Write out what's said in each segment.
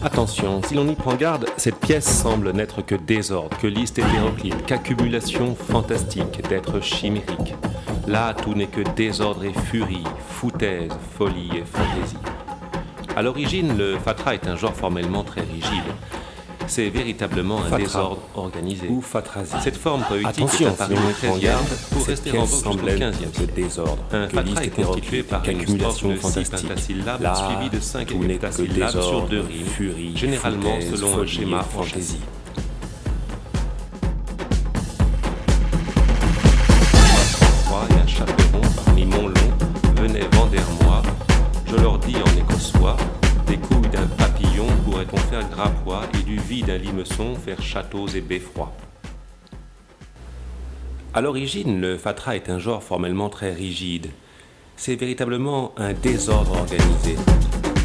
Attention, si l'on y prend garde, cette pièce semble n'être que désordre, que liste hétéroclite, qu'accumulation fantastique d'êtres chimériques. Là, tout n'est que désordre et furie, foutaise, folie et fantaisie. À l'origine, le fatra est un genre formellement très rigide. C'est véritablement un Fatra. désordre organisé. Ou fatrasie. Cette forme poétique Attention, est si apparue l'on au XIIIe pour rester en vogue jusqu'au XVe désordre, Un fatra est constitué par une strophe de six pentasyllabes Là, suivies de cinq heptasyllabes sur deux rimes, furie, généralement foutaise, selon un folie schéma et fantaisie. Et un chaperon parmi mon long venaient moi. Je leur dis en écossois, des couilles d'un papillon pourrait-on faire grappois et du vide d'un limeçon faire châteaux et beffrois? À l'origine, le fatra est un genre formellement très rigide. C'est véritablement un désordre organisé.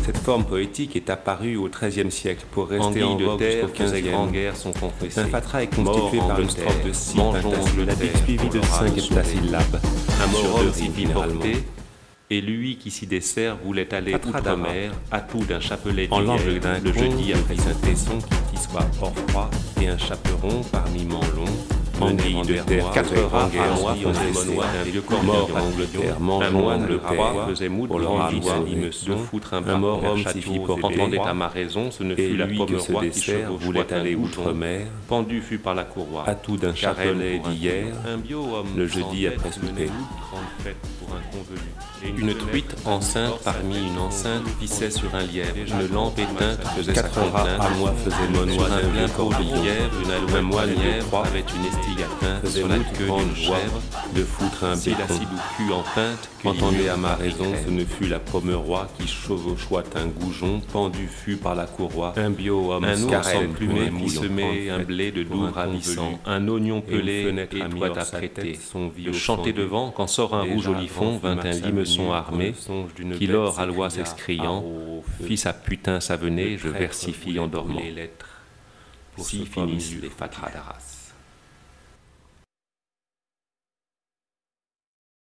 Cette forme poétique est apparue au XIIIe siècle pour rester en Anguille de vogue 15 quinzième. grandes guerres sont confessées. Un fatra est Mort constitué par une strophe de six pentasyllabes suivie de cinq heptasyllabes. Un sur morum deux et lui qui s'y dessert voulait aller outre-mer, à tout d'un chapelet En l'angle d'un le jeudi après un tesson qui soit hors froid, et un chaperon parmi Manlon, Anguille de terre, quatre guerres, à moi d'un vieux corps Mort en Angleterre, un mangeons moine de Angleterre, roi faisait moudre pour le en roi lui un sauvé. limeçon, De foutre un un mort homme et porter. entendait à ma raison, ce ne fut la lui pomme que ce roi qui voulait un aller outre-mer, pendu fut par la courroie. à tout d'un chapelet pour un d'hier, un le jeudi après souper. une grande fête pour un convenu. Et Une truite enceinte parmi une enceinte pissait sur un lièvre. Une lampe éteinte faisait Quatre sa rats complainte. à moi faisaient Sur monois un plein vieux pot de corbillon. lièvre, une Un moine croix avait une sur la queue d'une chèvre. de foutre un ou cul en pinte, Entendez à ma raison, ce ne fut la pomme roi qui chevauchoit un goujon, pendu fut par la courroie. un bio-homme, Un un ours emplumé plumé qui semait un blé de doux un ravissant, un oignon pelé et à toit son vieux Le chanter devant, quand sort un rouge olifant, grand vint un limeçon armé, qui l'or à loi s'écria, s'excriant, fit sa putain savonnée, Le je versifie en dormant. Si finissent les fatras d'Arras.